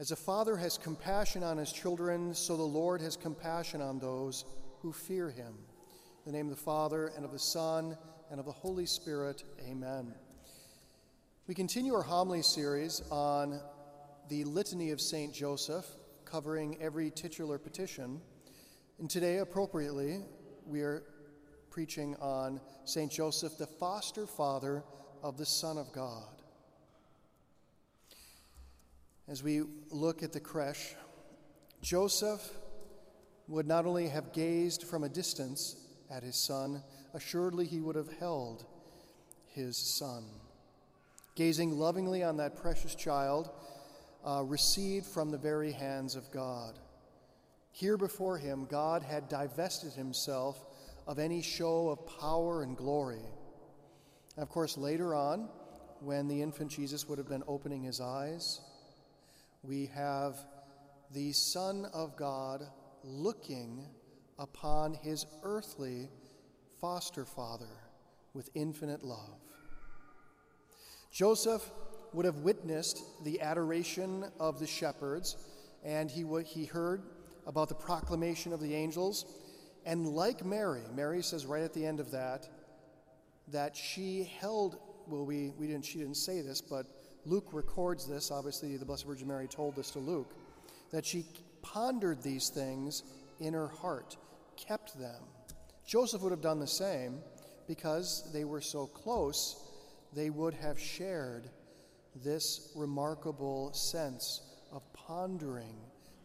As a father has compassion on his children, so the Lord has compassion on those who fear him. In the name of the Father, and of the Son, and of the Holy Spirit, amen. We continue our homily series on the Litany of St. Joseph, covering every titular petition. And today, appropriately, we are preaching on St. Joseph, the foster father of the Son of God. As we look at the creche, Joseph would not only have gazed from a distance at his son, assuredly he would have held his son. Gazing lovingly on that precious child, uh, received from the very hands of God. Here before him, God had divested himself of any show of power and glory. And of course, later on, when the infant Jesus would have been opening his eyes, we have the Son of God looking upon his earthly foster father with infinite love. Joseph would have witnessed the adoration of the shepherds, and he, would, he heard about the proclamation of the angels. And like Mary, Mary says right at the end of that, that she held, well, we, we didn't, she didn't say this, but Luke records this. Obviously, the Blessed Virgin Mary told this to Luke, that she pondered these things in her heart, kept them. Joseph would have done the same because they were so close, they would have shared this remarkable sense of pondering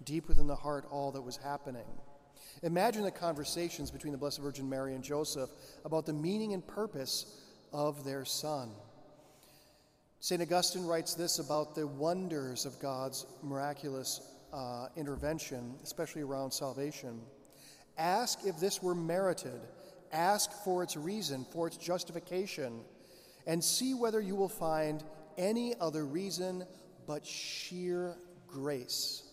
deep within the heart all that was happening. Imagine the conversations between the Blessed Virgin Mary and Joseph about the meaning and purpose of their son. St. Augustine writes this about the wonders of God's miraculous uh, intervention, especially around salvation. Ask if this were merited, ask for its reason, for its justification, and see whether you will find any other reason but sheer grace.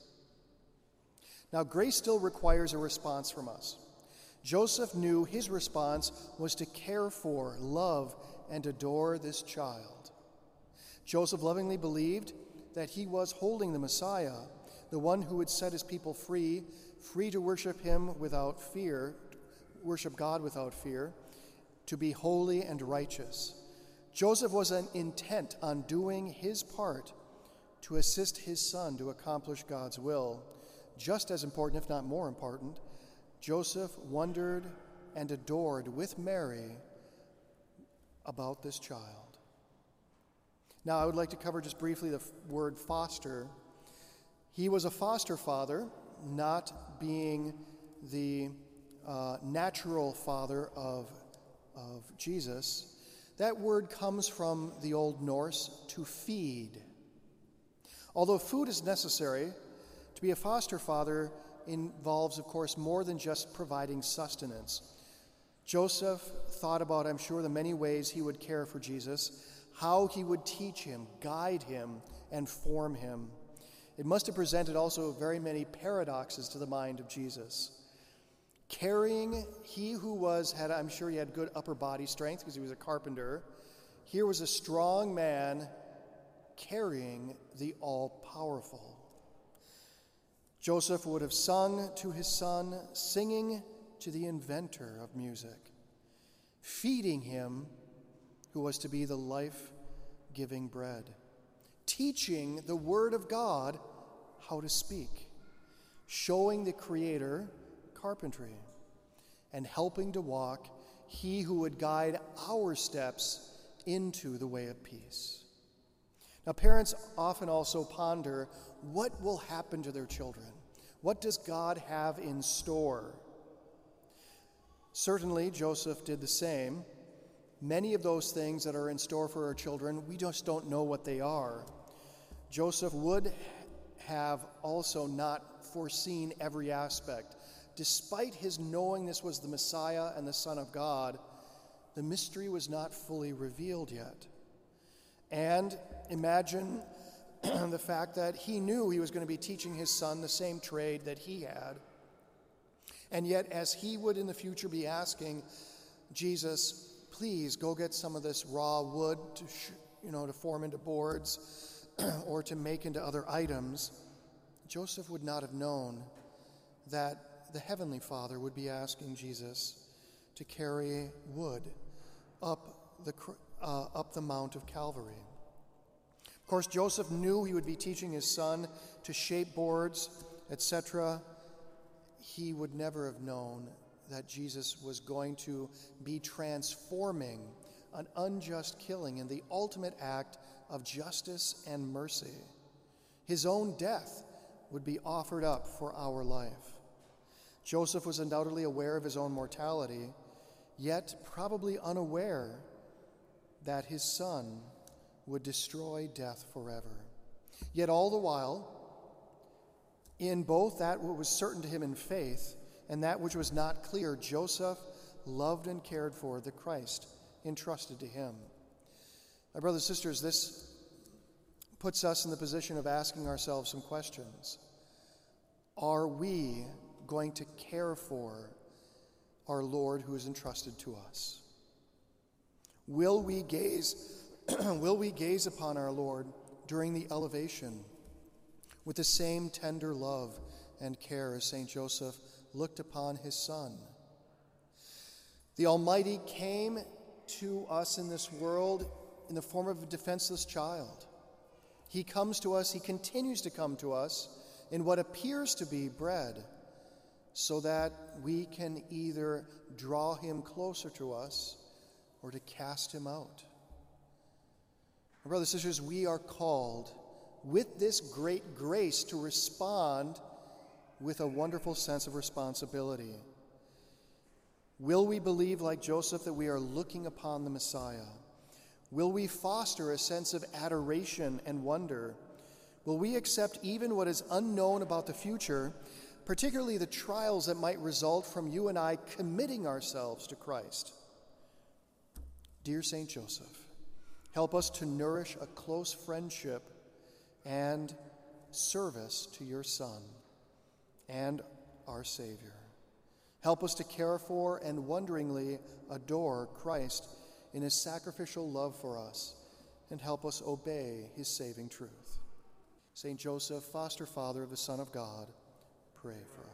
Now, grace still requires a response from us. Joseph knew his response was to care for, love, and adore this child. Joseph lovingly believed that he was holding the Messiah, the one who would set his people free, free to worship him without fear, worship God without fear, to be holy and righteous. Joseph was an intent on doing his part to assist his son to accomplish God's will. Just as important, if not more important, Joseph wondered and adored with Mary about this child. Now, I would like to cover just briefly the word foster. He was a foster father, not being the uh, natural father of, of Jesus. That word comes from the Old Norse to feed. Although food is necessary, to be a foster father involves, of course, more than just providing sustenance. Joseph thought about, I'm sure, the many ways he would care for Jesus how he would teach him, guide him, and form him. It must have presented also very many paradoxes to the mind of Jesus. Carrying he who was, had I'm sure he had good upper body strength because he was a carpenter. Here was a strong man carrying the all powerful. Joseph would have sung to his son, singing to the inventor of music, feeding him who was to be the life giving bread, teaching the Word of God how to speak, showing the Creator carpentry, and helping to walk He who would guide our steps into the way of peace. Now, parents often also ponder what will happen to their children? What does God have in store? Certainly, Joseph did the same Many of those things that are in store for our children, we just don't know what they are. Joseph would have also not foreseen every aspect. Despite his knowing this was the Messiah and the Son of God, the mystery was not fully revealed yet. And imagine the fact that he knew he was going to be teaching his son the same trade that he had. And yet, as he would in the future be asking Jesus, please go get some of this raw wood to, sh- you know, to form into boards or to make into other items. Joseph would not have known that the Heavenly Father would be asking Jesus to carry wood up the, uh, up the Mount of Calvary. Of course, Joseph knew he would be teaching his son to shape boards, etc. He would never have known that Jesus was going to be transforming an unjust killing in the ultimate act of justice and mercy. His own death would be offered up for our life. Joseph was undoubtedly aware of his own mortality, yet probably unaware that his son would destroy death forever. Yet all the while, in both that which was certain to him in faith and that which was not clear, Joseph loved and cared for the Christ entrusted to him. My brothers and sisters, this puts us in the position of asking ourselves some questions. Are we going to care for our Lord who is entrusted to us? Will we gaze will we gaze upon our Lord during the elevation with the same tender love and care as St. Joseph looked upon his son? The Almighty came to us in this world in the form of a defenseless child. He comes to us, He continues to come to us in what appears to be bread, so that we can either draw Him closer to us or to cast Him out. Brothers and sisters, we are called with this great grace to respond with a wonderful sense of responsibility. Will we believe, like Joseph, that we are looking upon the Messiah? Will we foster a sense of adoration and wonder? Will we accept even what is unknown about the future, particularly the trials that might result from you and I committing ourselves to Christ? Dear St. Joseph, help us to nourish a close friendship and service to your Son and our Savior. Help us to care for and wonderingly adore Christ in his sacrificial love for us, and help us obey his saving truth. St. Joseph, foster father of the Son of God, pray for us.